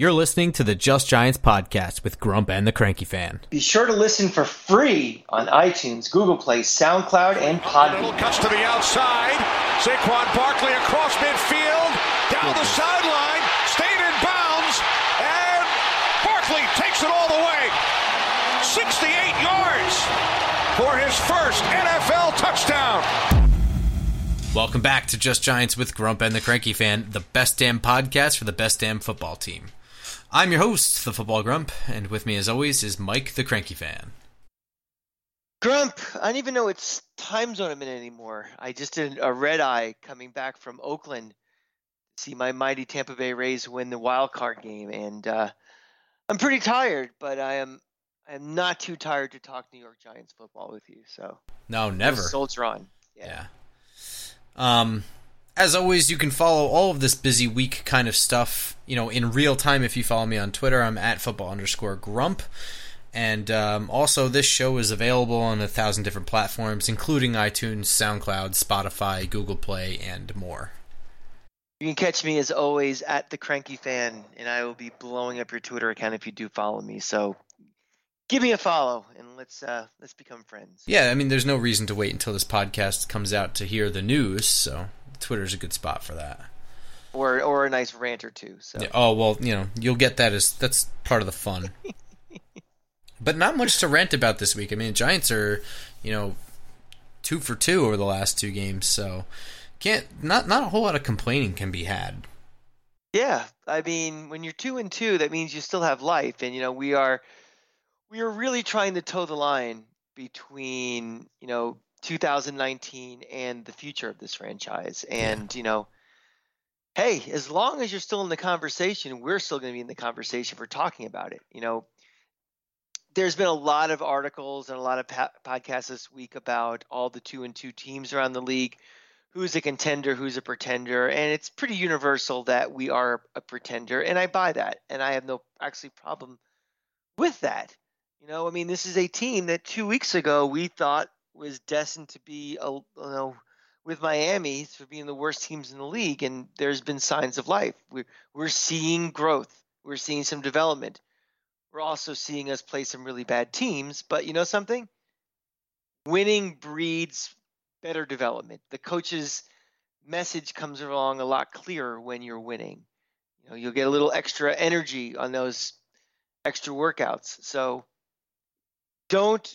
You're listening to the Just Giants podcast with Grump and the Cranky Fan. Be sure to listen for free on iTunes, Google Play, SoundCloud, and Podbean. Little cuts to the outside. Saquon Barkley across midfield, down the sideline, stayed in bounds, and Barkley takes it all the way. 68 yards for his first NFL touchdown. Welcome back to Just Giants with Grump and the Cranky Fan, the best damn podcast for the best damn football team. I'm your host, the Football Grump, and with me as always is Mike the Cranky Fan. Grump, I don't even know it's time zone I'm in anymore. I just did a red eye coming back from Oakland to see my mighty Tampa Bay Rays win the wild card game, and uh, I'm pretty tired, but I am I am not too tired to talk New York Giants football with you. So No, never. soldier on. Yeah. Um, as always, you can follow all of this busy week kind of stuff, you know, in real time. If you follow me on Twitter, I'm at football underscore grump. And um, also, this show is available on a thousand different platforms, including iTunes, SoundCloud, Spotify, Google Play, and more. You can catch me as always at the Cranky Fan, and I will be blowing up your Twitter account if you do follow me. So give me a follow, and let's uh, let's become friends. Yeah, I mean, there's no reason to wait until this podcast comes out to hear the news, so Twitter's a good spot for that. Or or a nice rant or two. So Yeah, oh well, you know, you'll get that as that's part of the fun. but not much to rant about this week. I mean, Giants are, you know, two for two over the last two games, so can't not not a whole lot of complaining can be had. Yeah, I mean, when you're two and two, that means you still have life, and you know we are we are really trying to toe the line between you know 2019 and the future of this franchise, and you know, hey, as long as you're still in the conversation, we're still going to be in the conversation for talking about it. You know, there's been a lot of articles and a lot of pa- podcasts this week about all the two and two teams around the league who's a contender, who's a pretender, and it's pretty universal that we are a pretender, and I buy that, and I have no actually problem with that. You know, I mean, this is a team that two weeks ago we thought was destined to be, a, you know, with Miami for being the worst teams in the league, and there's been signs of life. We're we're seeing growth. We're seeing some development. We're also seeing us play some really bad teams, but you know something? Winning breeds better development. The coach's message comes along a lot clearer when you're winning. You know, you'll get a little extra energy on those extra workouts. So don't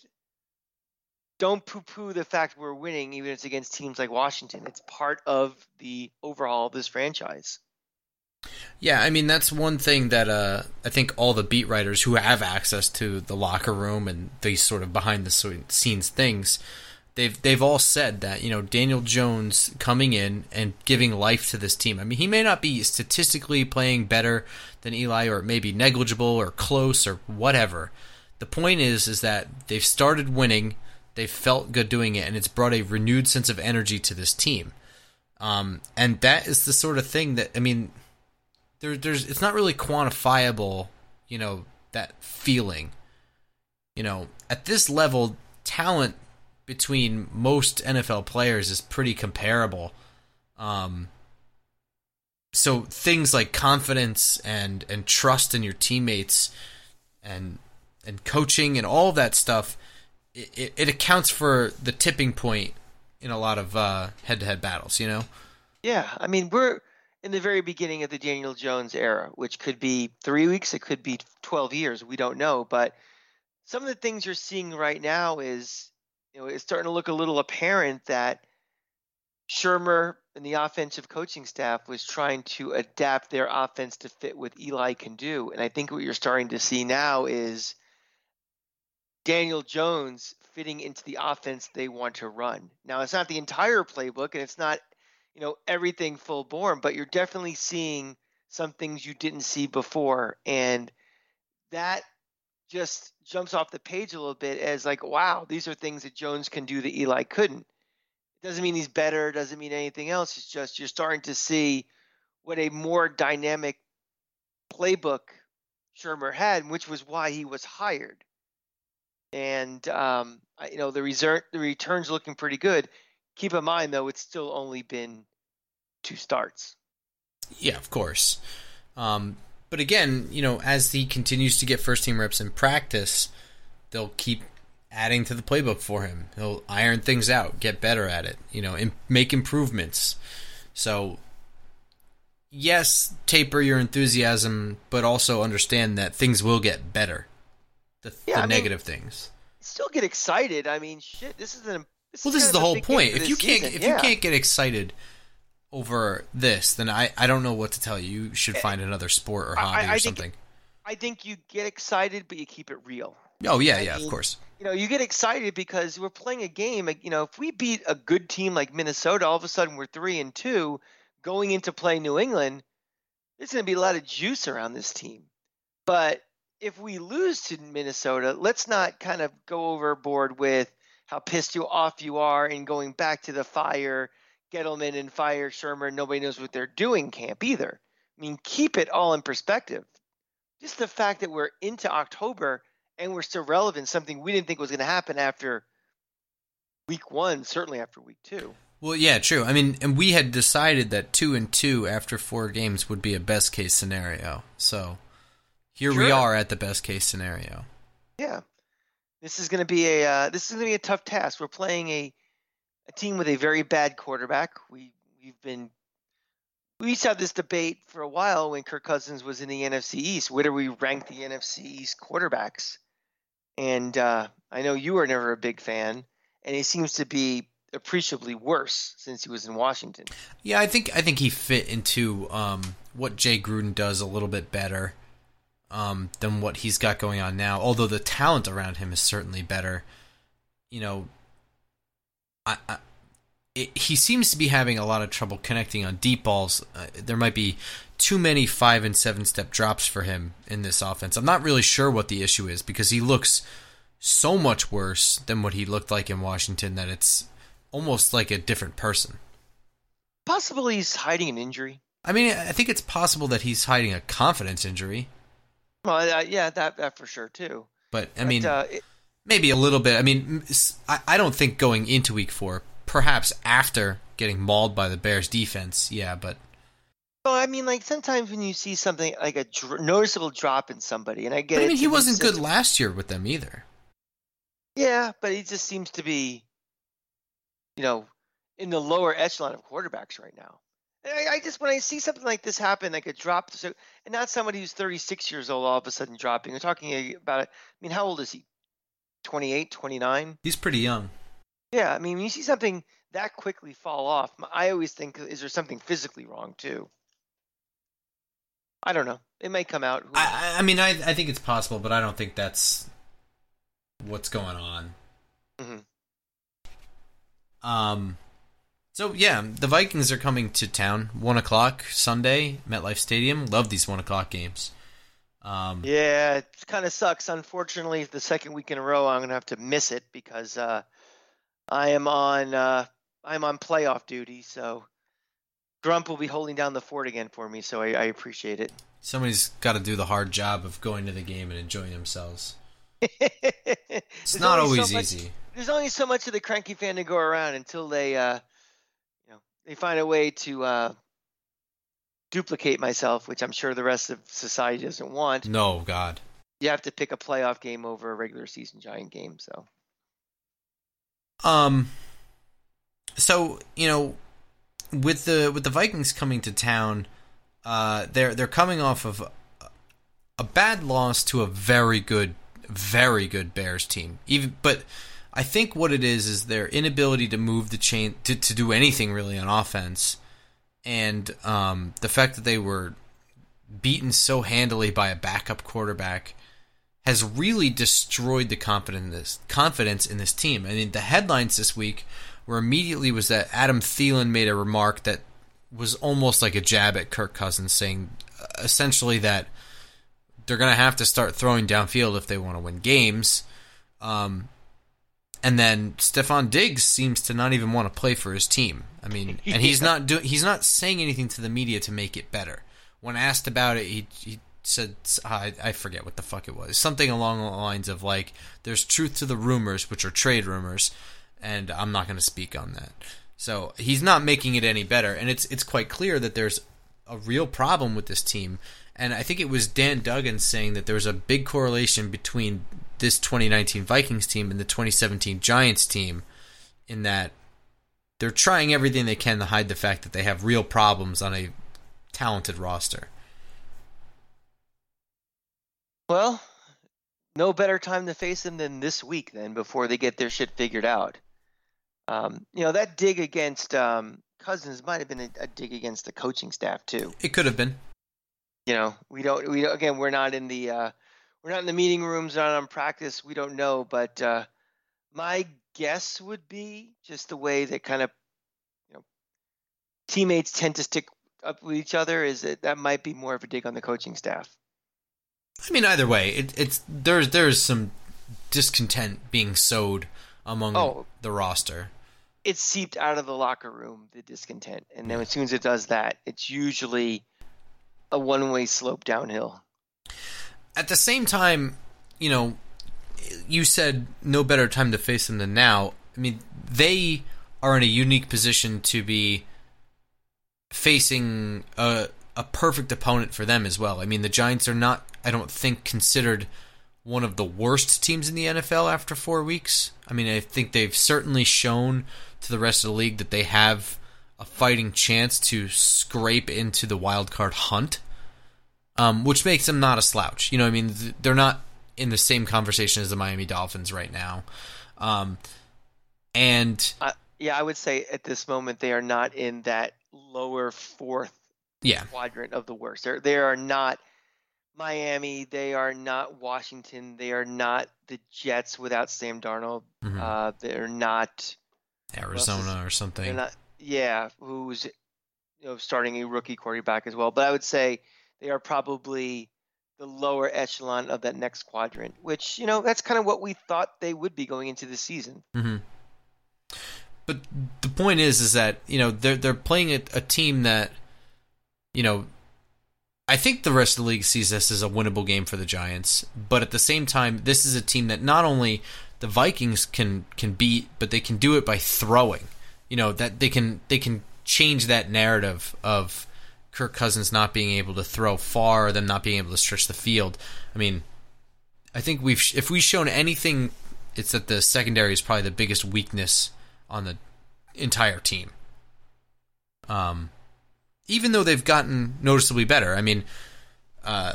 don't poo-poo the fact we're winning, even if it's against teams like Washington. It's part of the overhaul of this franchise. Yeah, I mean that's one thing that uh, I think all the beat writers who have access to the locker room and these sort of behind the scenes things they've they've all said that you know Daniel Jones coming in and giving life to this team. I mean, he may not be statistically playing better than Eli, or maybe negligible or close or whatever. The point is, is that they've started winning. They've felt good doing it, and it's brought a renewed sense of energy to this team. Um, and that is the sort of thing that I mean, there, there's it's not really quantifiable, you know, that feeling. You know, at this level, talent between most NFL players is pretty comparable. Um, so things like confidence and and trust in your teammates and and coaching and all that stuff it, it accounts for the tipping point in a lot of uh, head-to-head battles you know yeah i mean we're in the very beginning of the daniel jones era which could be three weeks it could be 12 years we don't know but some of the things you're seeing right now is you know, it's starting to look a little apparent that Shurmur and the offensive coaching staff was trying to adapt their offense to fit what Eli can do. And I think what you're starting to see now is Daniel Jones fitting into the offense they want to run. Now, it's not the entire playbook and it's not, you know, everything full born, but you're definitely seeing some things you didn't see before. And that just jumps off the page a little bit as like, wow, these are things that Jones can do that Eli couldn't. It doesn't mean he's better, doesn't mean anything else. It's just you're starting to see what a more dynamic playbook Shurmur had, which was why he was hired. And um, you know the reserve, the returns looking pretty good. Keep in mind though, it's still only been two starts. Yeah, of course. Um, but again, you know, as he continues to get first team reps in practice, they'll keep adding to the playbook for him. He'll iron things out, get better at it, you know, and make improvements. So, yes, taper your enthusiasm, but also understand that things will get better. The, Yeah, the I mean- negative things. Still get excited. I mean, shit. This is an. This Well, this is the whole point. If you can't, season. if yeah. you can't get excited over this, then I, I don't know what to tell you. You should eh, find another sport or I- hobby I or think- something. I think you get excited, but you keep it real. Oh yeah, I yeah, of course. you know, you get excited because we're playing a game. You know, if we beat a good team like Minnesota, all of a sudden we're three and two going into play New England. There's going to be a lot of juice around this team. But if we lose to Minnesota, let's not kind of go overboard with how pissed you off you are and going back to the fire Gettleman and fire Shurmur. Nobody knows what they're doing camp either. I mean, keep it all in perspective. Just the fact that we're into October and we're still relevant, something we didn't think was going to happen after week one, certainly after week two. Well, yeah, true. I mean, and we had decided that two and two after four games would be a best case scenario. So here we are at the best case scenario. Yeah, this is going to be a uh, this is going to be a tough task. We're playing a a team with a very bad quarterback. We we've been we used to have this debate for a while when Kirk Cousins was in the NFC East. Where do we rank the NFC East quarterbacks? And uh, I know you were never a big fan, and he seems to be appreciably worse since he was in Washington. Yeah, I think I think he fit into um, what Jay Gruden does a little bit better um, than what he's got going on now. Although the talent around him is certainly better. You know, I, I it, he seems to be having a lot of trouble connecting on deep balls. Uh, there might be too many five and seven step drops for him in this offense. I'm not really sure what the issue is because he looks so much worse than what he looked like in Washington that it's almost like a different person. Possibly he's hiding an injury. I mean, I think it's possible that he's hiding a confidence injury, Well, uh, yeah, that that for sure too. but I But, mean, uh, it, maybe a little bit. I mean, I don't think going into week four, perhaps after getting mauled by the Bears defense, yeah, but well, I mean, like sometimes when you see something like a dr- noticeable drop in somebody, and I get but I it, mean, he wasn't good last year with them either. Yeah, but he just seems to be, you know, in the lower echelon of quarterbacks right now. I, I just when I see something like this happen, like a drop, so and not somebody who's 36 years old all of a sudden dropping. We're talking about it. I mean, how old is he? 28, 29? He's pretty young. Yeah, I mean, when you see something that quickly fall off, I always think, is there something physically wrong too? I don't know. It may come out. I, I- mean, I, I think it's possible, but I don't think that's what's going on. Mhm. Um, so yeah, the Vikings are coming to town one o'clock Sunday, MetLife Stadium. Love these one o'clock games. Um, Yeah, it kind of sucks. Unfortunately, the second week in a row, I'm gonna have to miss it because uh, I am on uh, I'm on playoff duty. So Grump will be holding down the fort again for me. So I, I appreciate it. somebody's got to do the hard job of going to the game and enjoying themselves. it's not always easy. There's only so much of the cranky fan to go around until they, uh, they find a way to uh, duplicate myself, which I'm sure the rest of society doesn't want. No, God. You have to pick a playoff game over a regular season giant game. So. Um. So you know, with the with the Vikings coming to town, uh, they're they're coming off of a bad loss to a very good, very good Bears team. Even, but I think what it is is their inability to move the chain to to do anything really on offense, and um, the fact that they were beaten so handily by a backup quarterback has really destroyed the confidence confidence in this team. I mean, the headlines this week were immediately was that Adam Thielen made a remark that was almost like a jab at Kirk Cousins, saying uh, essentially that they're going to have to start throwing downfield if they want to win games. Um, and then Stefon Diggs seems to not even want to play for his team. I mean, and he's not doing he's not saying anything to the media to make it better. When asked about it, he he said I, I forget what the fuck it was. Something along the lines of like there's truth to the rumors, which are trade rumors, and I'm not going to speak on that. So he's not making it any better, and it's it's quite clear that there's a real problem with this team, And I think it was Dan Duggan saying that there was a big correlation between this 2019 Vikings team and the 2017 Giants team in that they're trying everything they can to hide the fact that they have real problems on a talented roster. Well, no better time to face them than this week then before they get their shit figured out. Um, you know, that dig against um, Cousins might have been a, a, dig against the coaching staff too. It could have been. You know, we don't we don't, again we're not in the uh, we're not in the meeting rooms, not on practice. We don't know, but uh, my guess would be just the way that kind of you know teammates tend to stick up with each other is that that might be more of a dig on the coaching staff. I mean, either way, it, it's there's there's some discontent being sowed among oh, the roster. It's seeped out of the locker room, the discontent, and then as soon as it does that, it's usually a one-way slope downhill. At the same time, you know, you said no better time to face them than now. I mean, they are in a unique position to be facing a a perfect opponent for them as well. I mean, the Giants are not, I don't think, considered one of the worst teams in the NFL after four weeks. I mean, I think they've certainly shown to the rest of the league that they have a fighting chance to scrape into the wild card hunt, um, which makes them not a slouch. You know, I mean, they're not in the same conversation as the Miami Dolphins right now. Um, and uh, yeah, I would say at this moment they are not in that lower fourth yeah. quadrant of the worst. They they are not Miami. They are not Washington. They are not the Jets without Sam Darnold. Mm-hmm. Uh, they're not Arizona or something. Not, yeah, who's you know starting a rookie quarterback as well. But I would say they are probably the lower echelon of that next quadrant, which you know that's kind of what we thought they would be going into the season. Mm-hmm. But the point is, is that you know they're they're playing a, a team that, you know, I think the rest of the league sees this as a winnable game for the Giants. But at the same time, this is a team that not only the Vikings can can beat, but they can do it by throwing. You know that they can they can change that narrative of Kirk Cousins not being able to throw far, them not being able to stretch the field. I mean, I think we've if we've shown anything, it's that the secondary is probably the biggest weakness on the entire team. Um, even though they've gotten noticeably better. I mean, uh,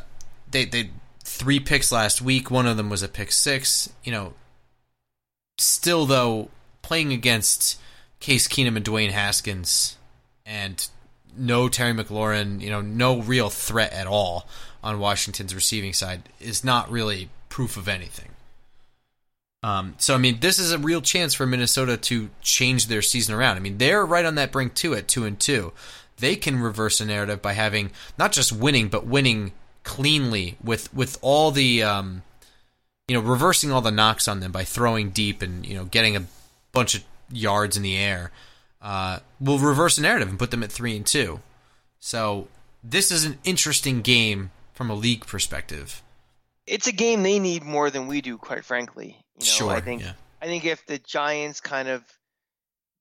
they they three picks last week. One of them was a pick six. You know, still though playing against Case Keenum and Dwayne Haskins and no Terry McLaurin, you know, no real threat at all on Washington's receiving side is not really proof of anything. Um, so I mean, this is a real chance for Minnesota to change their season around. I mean, they're right on that brink too at two and two. They can reverse a narrative by having not just winning, but winning cleanly with with all the um, you know reversing all the knocks on them by throwing deep and you know getting a bunch of yards in the air uh, will reverse the narrative and put them at three and two. So this is an interesting game from a league perspective. It's a game they need more than we do, quite frankly. You know, sure. I think yeah. I think if the Giants kind of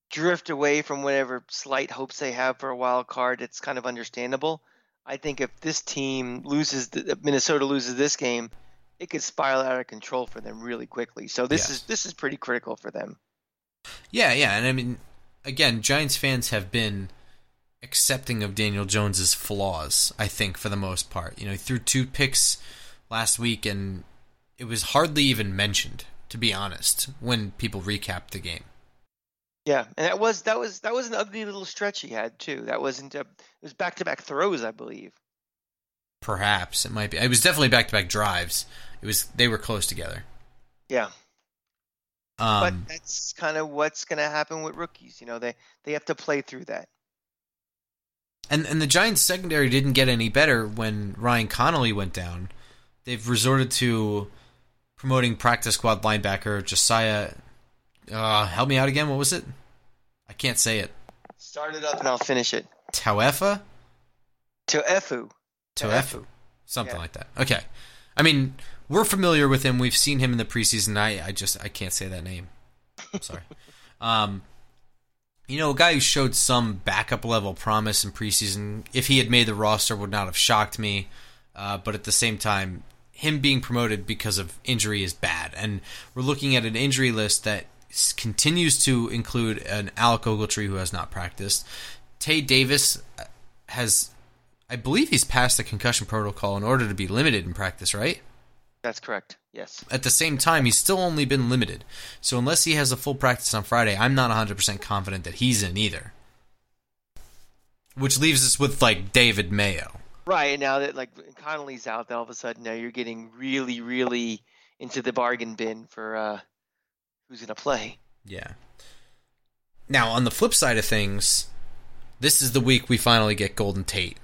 drift away from whatever slight hopes they have for a wild card, it's kind of understandable. I think if this team loses, the, Minnesota loses this game, it could spiral out of control for them really quickly. So this yes. is this is pretty critical for them. Yeah, yeah, and I mean again, Giants fans have been accepting of Daniel Jones's flaws. I think for the most part, you know, he threw two picks last week, and it was hardly even mentioned, to be honest, when people recapped the game. Yeah, and that was that was that was an ugly little stretch he had too. That wasn't a, it was back to back throws, I believe. Perhaps it might be. It was definitely back to back drives. It was they were close together. Yeah. Um, but that's kind of what's going to happen with rookies. You know, they they have to play through that. And and the Giants secondary didn't get any better when Ryan Connelly went down. They've resorted to promoting practice squad linebacker Josiah. Uh, help me out again. What was it? I can't say it. Start it up and I'll finish it. Tauaefa. Toefu. Toefu. Something yeah. like that. Okay. I mean, we're familiar with him. We've seen him in the preseason. I, I just I can't say that name. I'm sorry. um, you know, a guy who showed some backup level promise in preseason. If he had made the roster, would not have shocked me. uh, but at the same time, him being promoted because of injury is bad. And we're looking at an injury list that continues to include an Alec Ogletree who has not practiced. Tay Davis uh, has, I believe, he's passed the concussion protocol in order to be limited in practice, right? That's correct. Yes. At the same time, he's still only been limited. So unless he has a full practice on Friday, I'm not 100% confident that he's in either. Which leaves us with like David Mayo. Right and now that like Connelly's out, then all of a sudden now you're getting really, really into the bargain bin for uh, who's going to play. Yeah. Now on the flip side of things, this is the week we finally get Golden Tate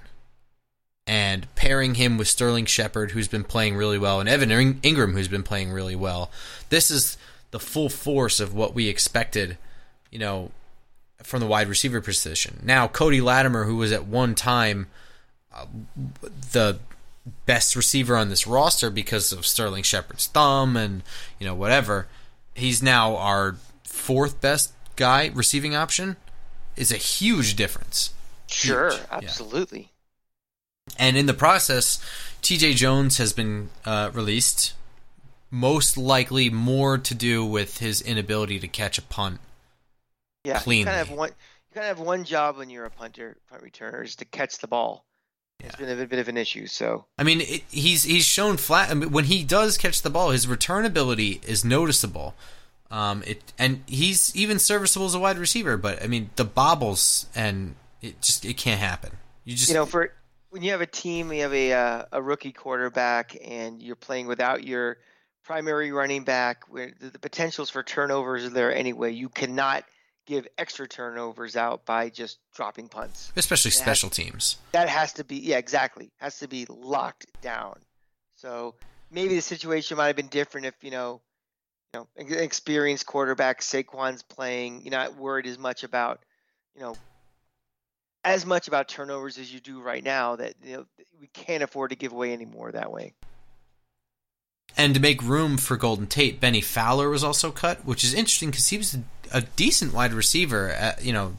and pairing him with Sterling Shepard, who's been playing really well, and Evan Engram, who's been playing really well. This is the full force of what we expected, you know, from the wide receiver position. Now, Cody Latimer, who was at one time uh, the best receiver on this roster because of Sterling Shepard's thumb and, you know, whatever, he's now our fourth best guy receiving option, is a huge difference. Sure, huge. absolutely. Yeah. And in the process, TJ Jones has been uh, released, most likely more to do with his inability to catch a punt. Yeah, cleanly. you kind of have one. You kind of have one job when you're a punter, punt returner, is to catch the ball. Yeah. It's been a bit of an issue. So I mean, it, he's he's shown flat. I mean, when he does catch the ball, his return ability is noticeable. Um, it and he's even serviceable as a wide receiver, but I mean the bobbles and it just it can't happen. You just you know for when you have a team, you have a uh, a rookie quarterback, and you're playing without your primary running back, where the, the potentials for turnovers are there anyway. You cannot give extra turnovers out by just dropping punts, especially that special has, teams. That has to be yeah, exactly. Has to be locked down. So maybe the situation might have been different if you know, you know, experienced quarterback Saquon's playing. You're not worried as much about you know as much about turnovers as you do right now that you know we can't afford to give away any more that way. And to make room for Golden Tate, Bennie Fowler was also cut, which is interesting because he was a decent wide receiver, at, you know.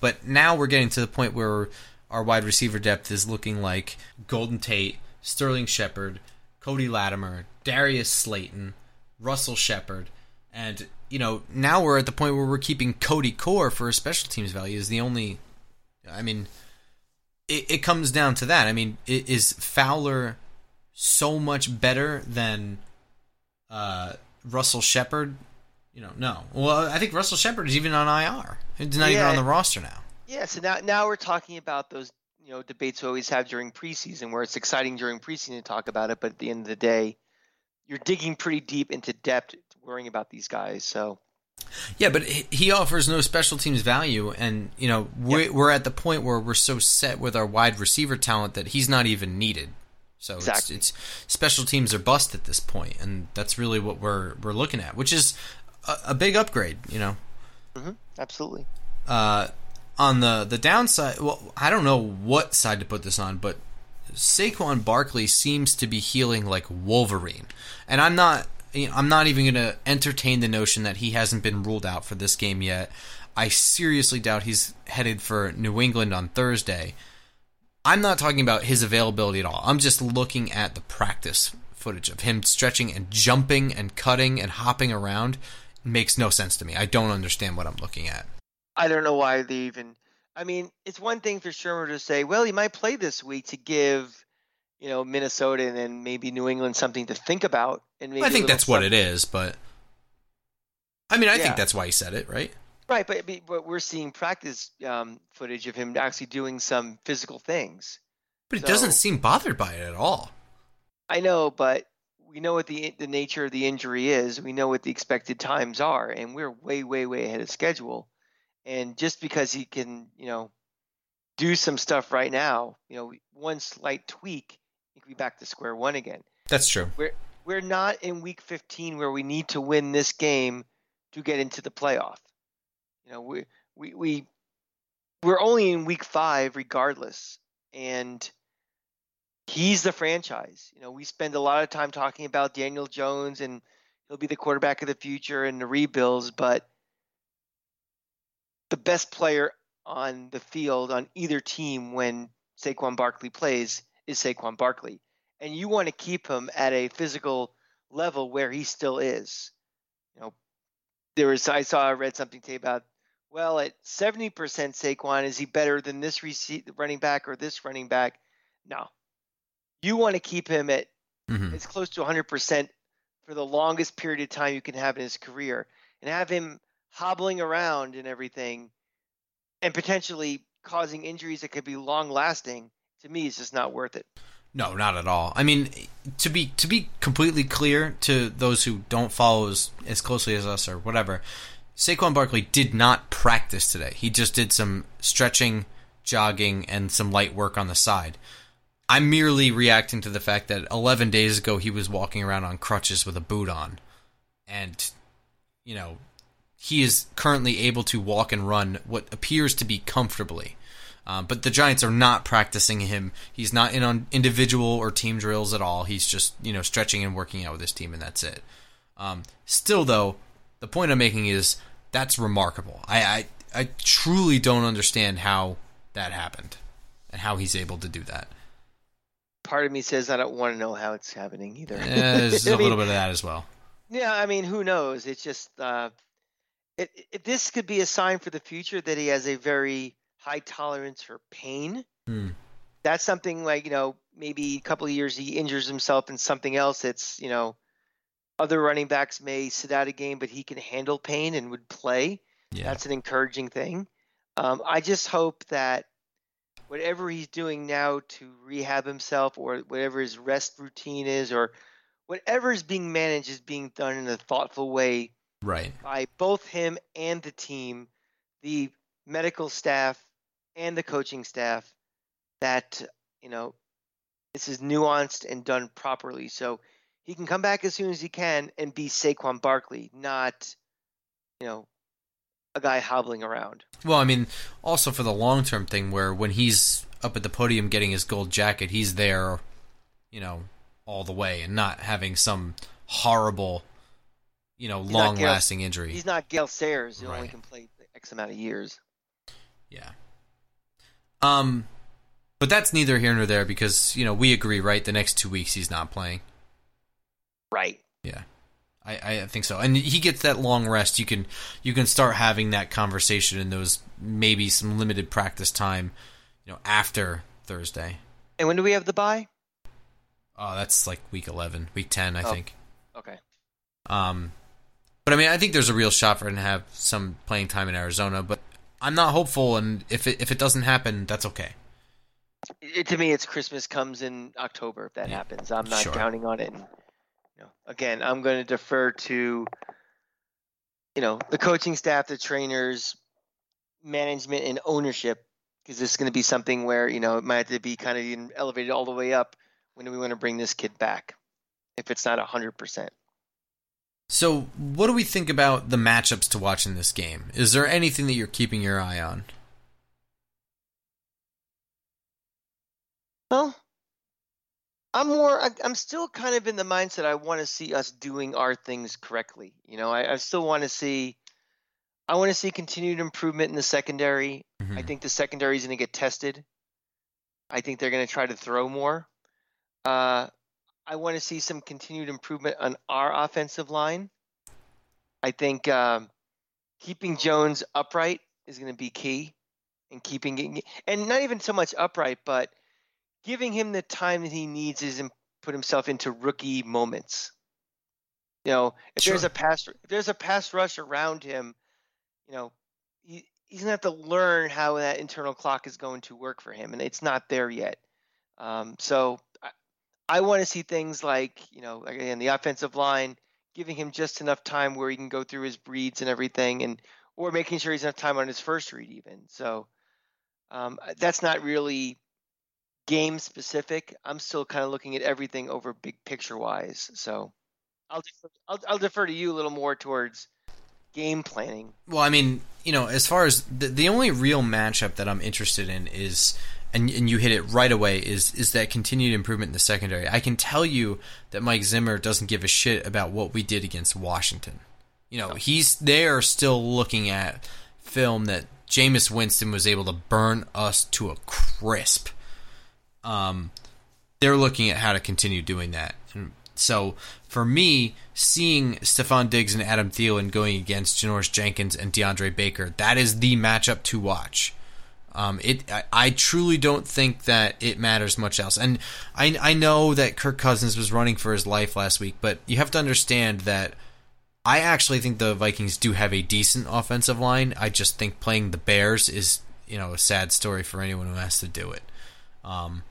But now we're getting to the point where our wide receiver depth is looking like Golden Tate, Sterling Shepard, Cody Latimer, Darius Slayton, Russell Shepard, and you know now we're at the point where we're keeping Cody Core for a special teams value is the only I mean, it, it comes down to that. I mean, is Fowler so much better than uh, Russell Shepard? You know, no. Well, I think Russell Shepard is even on IR. He's not yeah. even on the roster now. Yeah, so now now we're talking about those you know debates we always have during preseason, where it's exciting during preseason to talk about it, but at the end of the day, you're digging pretty deep into depth, worrying about these guys. So yeah, but he offers no special teams value, and you know we're, yep. we're at the point where we're so set with our wide receiver talent that he's not even needed. So exactly. it's, it's special teams are bust at this point, and that's really what we're we're looking at, which is a, a big upgrade. You know, mm-hmm. absolutely. Uh, on the the downside, well, I don't know what side to put this on, but Saquon Barkley seems to be healing like Wolverine, and I'm not I'm not even going to entertain the notion that he hasn't been ruled out for this game yet. I seriously doubt he's headed for New England on Thursday. I'm not talking about his availability at all. I'm just looking at the practice footage of him stretching and jumping and cutting and hopping around. It makes no sense to me. I don't understand what I'm looking at. I don't know why they even. I mean, it's one thing for Shurmur to say, well, he might play this week to give you know Minnesota and then maybe New England something to think about. And I think that's what it is, but I mean, I yeah. think that's why he said it, right? Right, but but we're seeing practice um, footage of him actually doing some physical things. But he so, doesn't seem bothered by it at all. I know, but we know what the the nature of the injury is. We know what the expected times are, and we're way, way, way ahead of schedule. And just because he can, you know, do some stuff right now, you know, one slight tweak could be back to square one again. That's true. We're we're not in week 15 where we need to win this game to get into the playoff. You know, we we we we're only in week 5 regardless and he's the franchise. You know, we spend a lot of time talking about Daniel Jones and he'll be the quarterback of the future and the rebuilds, but the best player on the field on either team when Saquon Barkley plays is Saquon Barkley. and you want to keep him at a physical level where he still is. You know, there was I saw I read something today about well at 70% Saquon is he better than this receipt running back or this running back? No. You want to keep him at mm-hmm. as close to 100% for the longest period of time you can have in his career and have him hobbling around and everything and potentially causing injuries that could be long lasting to me is just not worth it. No, not at all. I mean, to be to be completely clear to those who don't follow as, as closely as us or whatever, Saquon Barkley did not practice today. He just did some stretching, jogging, and some light work on the side. I'm merely reacting to the fact that 11 days ago he was walking around on crutches with a boot on, and you know he is currently able to walk and run what appears to be comfortably. Um, but the Giants are not practicing him. He's not in on individual or team drills at all. He's just you know stretching and working out with his team, and that's it. Um, still, though, the point I'm making is that's remarkable. I, I I truly don't understand how that happened and how he's able to do that. Part of me says I don't want to know how it's happening either. Eh, there's a mean, little bit of that as well. Yeah, I mean, who knows? It's just uh, it, it, this could be a sign for the future that he has a very high tolerance for pain. Hmm. That's something like you know maybe a couple of years he injures himself in something else. That's you know other running backs may sit out a game, but he can handle pain and would play. Yeah. That's an encouraging thing. Um, I just hope that whatever he's doing now to rehab himself, or whatever his rest routine is, or whatever is being managed, is being done in a thoughtful way right. by both him and the team, the medical staff and the coaching staff. That you know, this is nuanced and done properly, so he can come back as soon as he can and be Saquon Barkley, not you know a guy hobbling around. Well, I mean, also for the long term thing, where when he's up at the podium getting his gold jacket, he's there, you know, all the way, and not having some horrible, you know, long lasting injury. He's not Gale Sayers who only Right. can play X amount of years. Yeah. Um, but that's neither here nor there because you know we agree, right? The next two weeks he's not playing. Right. Yeah, I, I think so. And he gets that long rest. You can you can start having that conversation in those maybe some limited practice time, you know, after Thursday. And when do we have the bye? Oh, that's like week eleven, week ten, I Oh. think. Okay. Um, but I mean, I think there's a real shot for him to have some playing time in Arizona. But I'm not hopeful, and if it if it doesn't happen, that's okay. It, to me, it's Christmas comes in October if that Yeah, happens. I'm not sure. counting on it. And, you know, again, I'm going to defer to, you know, the coaching staff, the trainers, management, and ownership because this is going to be something where you know it might have to be kind of elevated all the way up when do we want to bring this kid back if it's not hundred percent. So, what do we think about the matchups to watch in this game? Is there anything that you're keeping your eye on? Well, I'm more. I, I'm still kind of in the mindset. I want to see us doing our things correctly. You know, I, I still want to see. I want to see continued improvement in the secondary. I Mhm. think the secondary is going to get tested. I think they're going to try to throw more. Uh, I want to see some continued improvement on our offensive line. I think um, keeping Jones upright is going to be key, and keeping it, and not even so much upright, but giving him the time that he needs is put himself into rookie moments. You know, if there's a pass, if there's a pass rush around him, you know, he, he's gonna have to learn how that internal clock is going to work for him, and it's not there yet. Um, so I, want to see things like, you know, again, the offensive line giving him just enough time where he can go through his reads and everything, and or making sure he's enough time on his first read even. So um, that's not really game specific. I'm still kind of looking at everything over big picture wise. So I'll defer, I'll, I'll defer to you a little more towards game planning. Well, I mean, you know, as far as the, the only real matchup that I'm interested in is, and, and you hit it right away, is is that continued improvement in the secondary. I can tell you that Mike Zimmer doesn't give a shit about what we did against Washington. You know, he's they are still looking at film that Jameis Winston was able to burn us to a crisp. Um, they're looking at how to continue doing that. And so for me, seeing Stefon Diggs and Adam Thielen going against Janoris Jenkins and DeAndre Baker, that is the matchup to watch. Um, it I, I, truly don't think that it matters much else. And I I know that Kirk Cousins was running for his life last week, but you have to understand that I actually think the Vikings do have a decent offensive line. I just think playing the Bears is you know a sad story for anyone who has to do it. Um,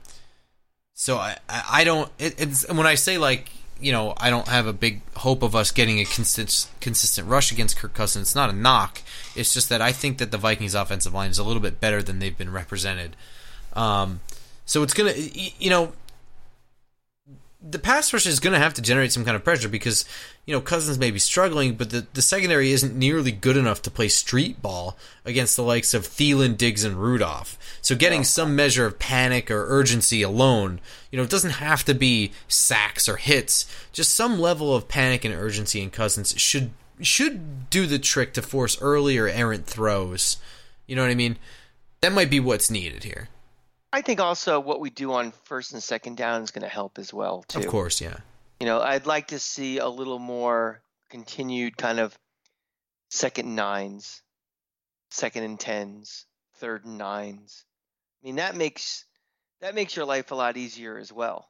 so I I don't it, it's when I say like you know I don't have a big hope of us getting a consistent consistent rush against Kirk Cousins. It's not a knock. It's just that I think that the Vikings offensive line is a little bit better than they've been represented. Um, so it's gonna you know the pass rush is going to have to generate some kind of pressure because you know Cousins may be struggling, but the, the secondary isn't nearly good enough to play street ball against the likes of Thielen, Diggs, and Rudolph. So getting some measure of panic or urgency alone, you know, it doesn't have to be sacks or hits. Just some level of panic and urgency in Cousins should should do the trick to force early or errant throws. You know what I mean? That might be what's needed here. I think also what we do on first and second down is going to help as well too. Of course, yeah. You know, I'd like to see a little more continued kind of second nines, second and tens, third and nines. I mean, that makes that makes your life a lot easier as well.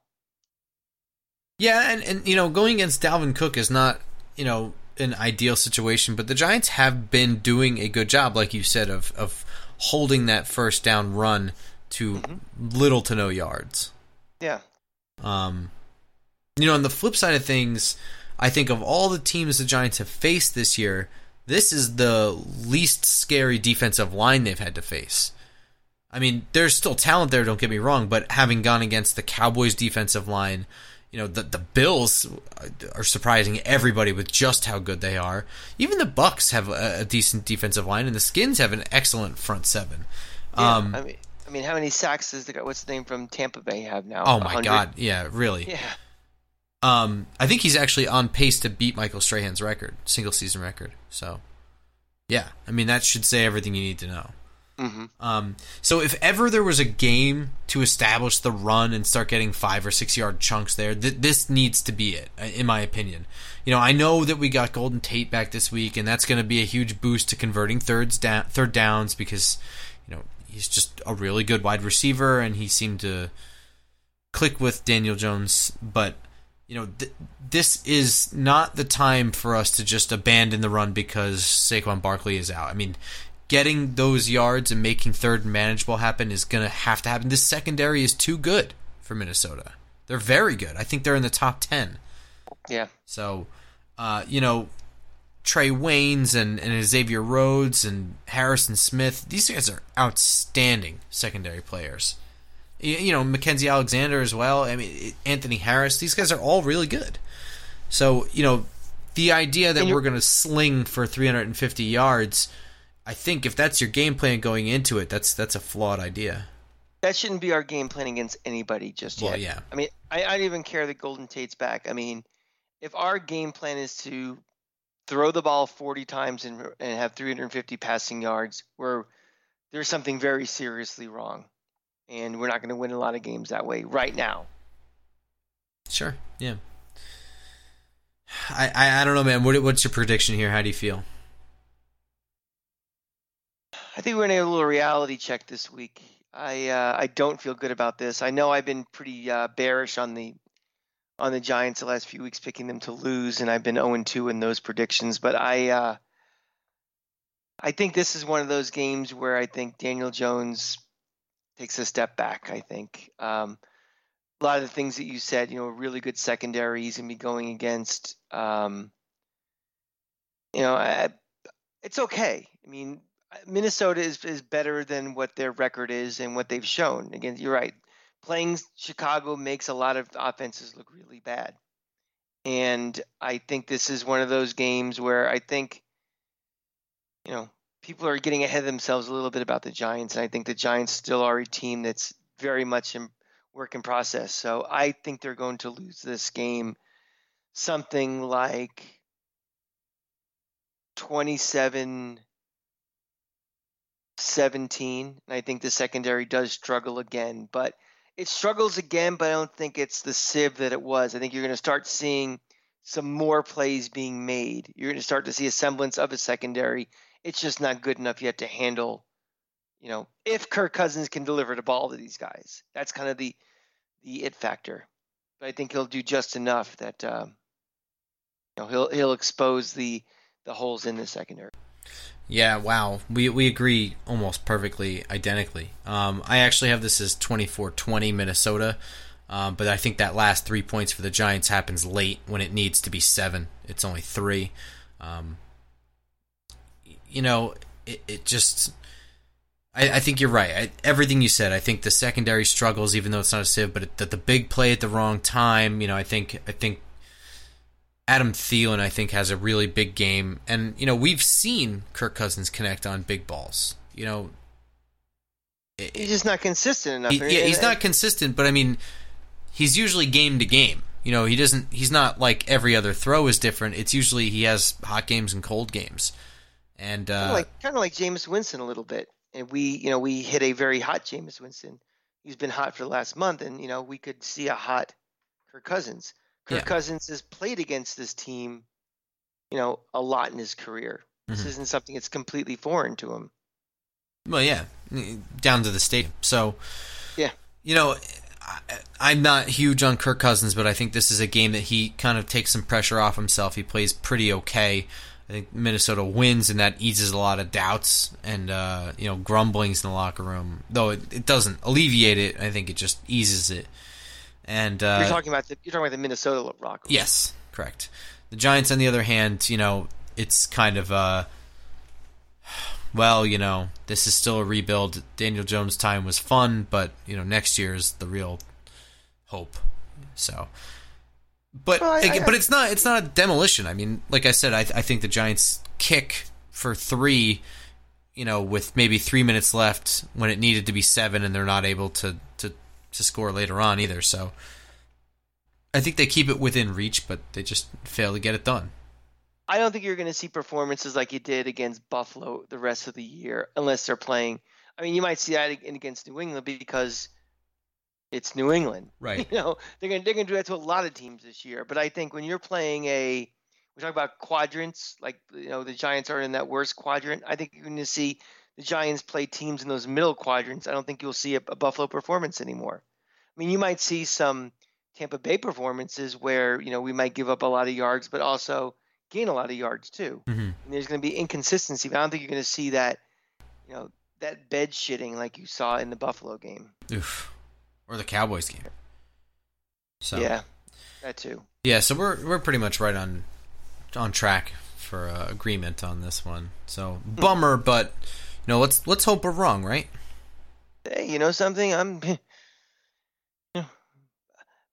Yeah, and and you know, going against Dalvin Cook is not, you know, an ideal situation, but the Giants have been doing a good job like you said of of holding that first down run to mm-hmm. little to no yards. Yeah. Um, you know, on the flip side of things, I think of all the teams the Giants have faced this year, this is the least scary defensive line they've had to face. I mean, there's still talent there, don't get me wrong, but having gone against the Cowboys defensive line, you know, the the Bills are surprising everybody with just how good they are. Even the Bucks have a, a decent defensive line, and the Skins have an excellent front seven. Yeah, um, I mean, I mean, how many sacks does the guy, what's the name from Tampa Bay have now? Oh my 100? god, yeah, really. Yeah. Um, I think he's actually on pace to beat Michael Strahan's record, single season record. So, yeah, I mean that should say everything you need to know. Mm-hmm. Um, so if ever there was a game to establish the run and start getting five or six yard chunks there, th- this needs to be it, uh, in my opinion. You know, I know that we got Golden Tate back this week, and that's going to be a huge boost to converting thirds down, third downs because he's just a really good wide receiver, and he seemed to click with Daniel Jones. But you know, th- this is not the time for us to just abandon the run because Saquon Barkley is out. I mean, getting those yards and making third and manageable happen is going to have to happen. This secondary is too good for Minnesota. They're very good. I think they're in the top 10. Yeah. So, uh, you know, Trae Waynes and, and Xavier Rhodes and Harrison Smith. These guys are outstanding secondary players. You, you know, Mackensie Alexander as well. I mean, Anthony Harris. These guys are all really good. So, you know, the idea that we're going to sling for 350 yards, I think if that's your game plan going into it, that's that's a flawed idea. That shouldn't be our game plan against anybody just well, yeah. I mean, I, I don't even care that Golden Tate's back. I mean, if our game plan is to throw the ball 40 times and, and have 350 passing yards, where there's something very seriously wrong. And we're not going to win a lot of games that way right now. Sure. Yeah. I, I, I don't know, man. What, what's your prediction here? How do you feel? I think we're going to have a little reality check this week. I uh, I don't feel good about this. I know I've been pretty uh, bearish on the on the Giants the last few weeks, picking them to lose, and I've been 0 2 in those predictions. But I, uh, I think this is one of those games where I think Daniel Jones takes a step back. I think um, a lot of the things that you said, you know, really good secondary he's gonna be going against. Um, you know, I, it's okay. I mean, Minnesota is is better than what their record is and what they've shown. Again, you're right playing Chicago makes a lot of offenses look really bad. And I think this is one of those games where I think, you know, people are getting ahead of themselves a little bit about the Giants. And I think the Giants still are a team that's very much in work in process. So I think they're going to lose this game something like 27 17. And I think the secondary does struggle again. But it struggles again, but I don't think it's the sieve that it was. I think you're going to start seeing some more plays being made. You're going to start to see a semblance of a secondary. It's just not good enough yet to handle, you know, if Kirk Cousins can deliver the ball to these guys. That's kind of the the it factor. But I think he'll do just enough that um, you know he'll he'll expose the the holes in the secondary. Yeah, wow. We we agree almost perfectly identically. Um, I actually have this as 24-20 Minnesota. Um, but I think that last three points for the Giants happens late when it needs to be seven. It's only three. Um, you know, it, it just. I, I, think you're right. I, everything you said. I think the secondary struggles, even though it's not a sieve, but that the big play at the wrong time. You know, I think I think Adam Thielen, I think, has a really big game, and you know we've seen Kirk Cousins connect on big balls. You know, he's just not consistent enough. He, yeah, he's not consistent, but I mean, he's usually game to game. You know, he doesn't. He's not like every other throw is different. It's usually he has hot games and cold games, and uh, kind of like kind of like Jameis Winston a little bit. And we, you know, we hit a very hot Jameis Winston. He's been hot for the last month, and you know, we could see a hot Kirk Cousins. Kirk yeah. Cousins has played against this team, you know, a lot in his career. Mm-hmm. This isn't something that's completely foreign to him. Well, yeah, down to the stadium. So, yeah, you know, I, am not huge on Kirk Cousins, but I think this is a game that he kind of takes some pressure off himself. He plays pretty okay. I think Minnesota wins, and that eases a lot of doubts and uh, you know grumblings in the locker room. Though it, it, doesn't alleviate it, I think it just eases it. And uh, you're talking about the, you're talking about the Minnesota Rock. Yes, correct. The Giants, on the other hand, you know, it's kind of uh, well, you know, this is still a rebuild. Daniel Jones' time was fun, but you know, next year is the real hope. So, but well, I, I, but it's not it's not a demolition. I mean, like I said, I I think the Giants kick for three, you know, with maybe three minutes left when it needed to be seven, and they're not able to to score later on either. So, I think they keep it within reach, but they just fail to get it done. I don't think you're going to see performances like you did against Buffalo the rest of the year unless they're playing. I mean, you might see that against New England because it's New England. Right. You know, they're going to, they're going to do that to a lot of teams this year. But I think when you're playing a, we talk about quadrants, like, you know, the Giants are in that worst quadrant. I think you're going to see the Giants play teams in those middle quadrants. I don't think you'll see a, a Buffalo performance anymore. I mean, you might see some Tampa Bay performances where, you know, we might give up a lot of yards, but also gain a lot of yards too. Mm-hmm. And there's going to be inconsistency. But I don't think you're going to see that, you know, that bed shitting like you saw in the Buffalo game. Oof. Or the Cowboys game. So yeah, that too. Yeah, so we're we're pretty much right on on track for uh, agreement on this one. So hmm. bummer, but know, let's let's hope we're wrong, right? Hey, you know something? I'm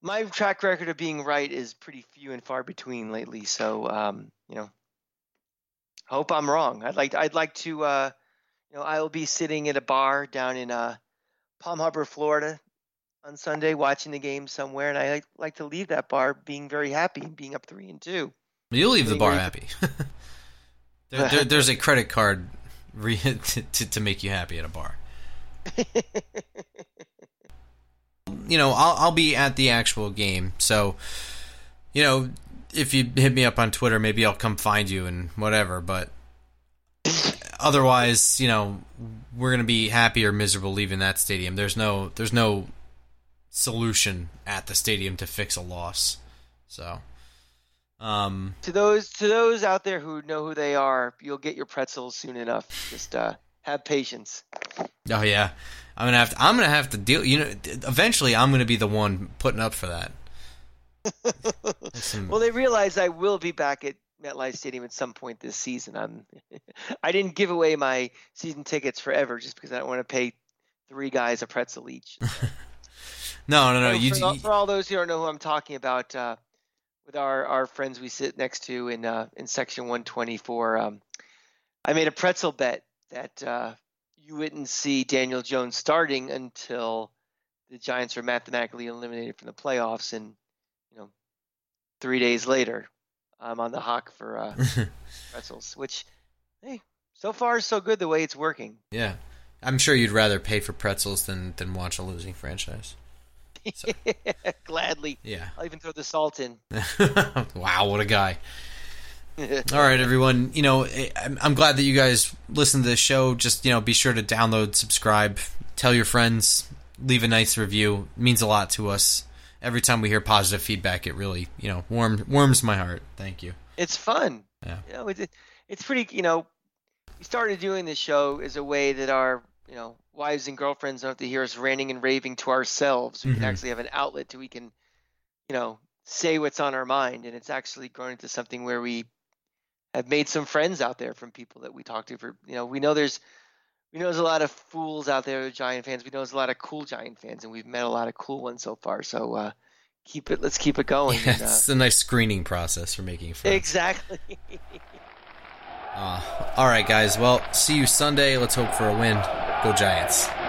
my track record of being right is pretty few and far between lately. So, um, you know, hope I'm wrong. I'd like I'd like to, uh, you know, I will be sitting at a bar down in uh, Palm Harbor, Florida, on Sunday watching the game somewhere, and I like, like to leave that bar being very happy and being up three and two. You'll leave the bar happy. there, there, there's a credit card re- to, to, to make you happy at a bar. you know, I'll I'll be at the actual game. So, you know, if you hit me up on Twitter, maybe I'll come find you and whatever. But otherwise, you know, we're gonna be happy or miserable leaving that stadium. There's no there's no solution at the stadium to fix a loss. So. Um, to those to those out there who know who they are, you'll get your pretzels soon enough. Just uh, have patience. Oh yeah, I'm gonna have to. I'm gonna have to deal. You know, eventually, I'm gonna be the one putting up for that. Some... well, they realize I will be back at MetLife Stadium at some point this season. I'm. I didn't give away my season tickets forever just because I don't want to pay three guys a pretzel each. no, no, no. So you, for, you, for, all those who don't know who I'm talking about, uh, with our, our friends we sit next to in uh, in section 124, um, I made a pretzel bet that uh, you wouldn't see Daniel Jones starting until the Giants are mathematically eliminated from the playoffs, and you know, three days later, I'm on the hawk for uh, pretzels. Which, hey, so far so good the way it's working. Yeah, I'm sure you'd rather pay for pretzels than than watch a losing franchise. So, Gladly. yeah. I'll even throw the salt in. wow, what a guy. All right, everyone. You know, eh, I'm, I'm glad that you guys listen to this show. Just you know, be sure to download, subscribe, tell your friends, leave a nice review. It means a lot to us. Every time we hear positive feedback, it really you know warm, warms my heart. Thank you. It's fun. Yeah. You know, it's it's pretty. You know, we started doing this show as a way that our you know wives and girlfriends don't have to hear us ranting and raving to ourselves. We Mhm. can actually have an outlet to we can, you know, say what's on our mind, and it's actually grown into something where we have made some friends out there from people that we talk to. For you know, we know there's we know there's a lot of fools out there, Giant fans. We know there's a lot of cool Giant fans, and we've met a lot of cool ones so far. So uh, keep it. Let's keep it going. and, uh, it's a nice screening process for making friends. exactly. Uh, all right, guys. Well, see you Sunday. Let's hope for a win. Go Giants.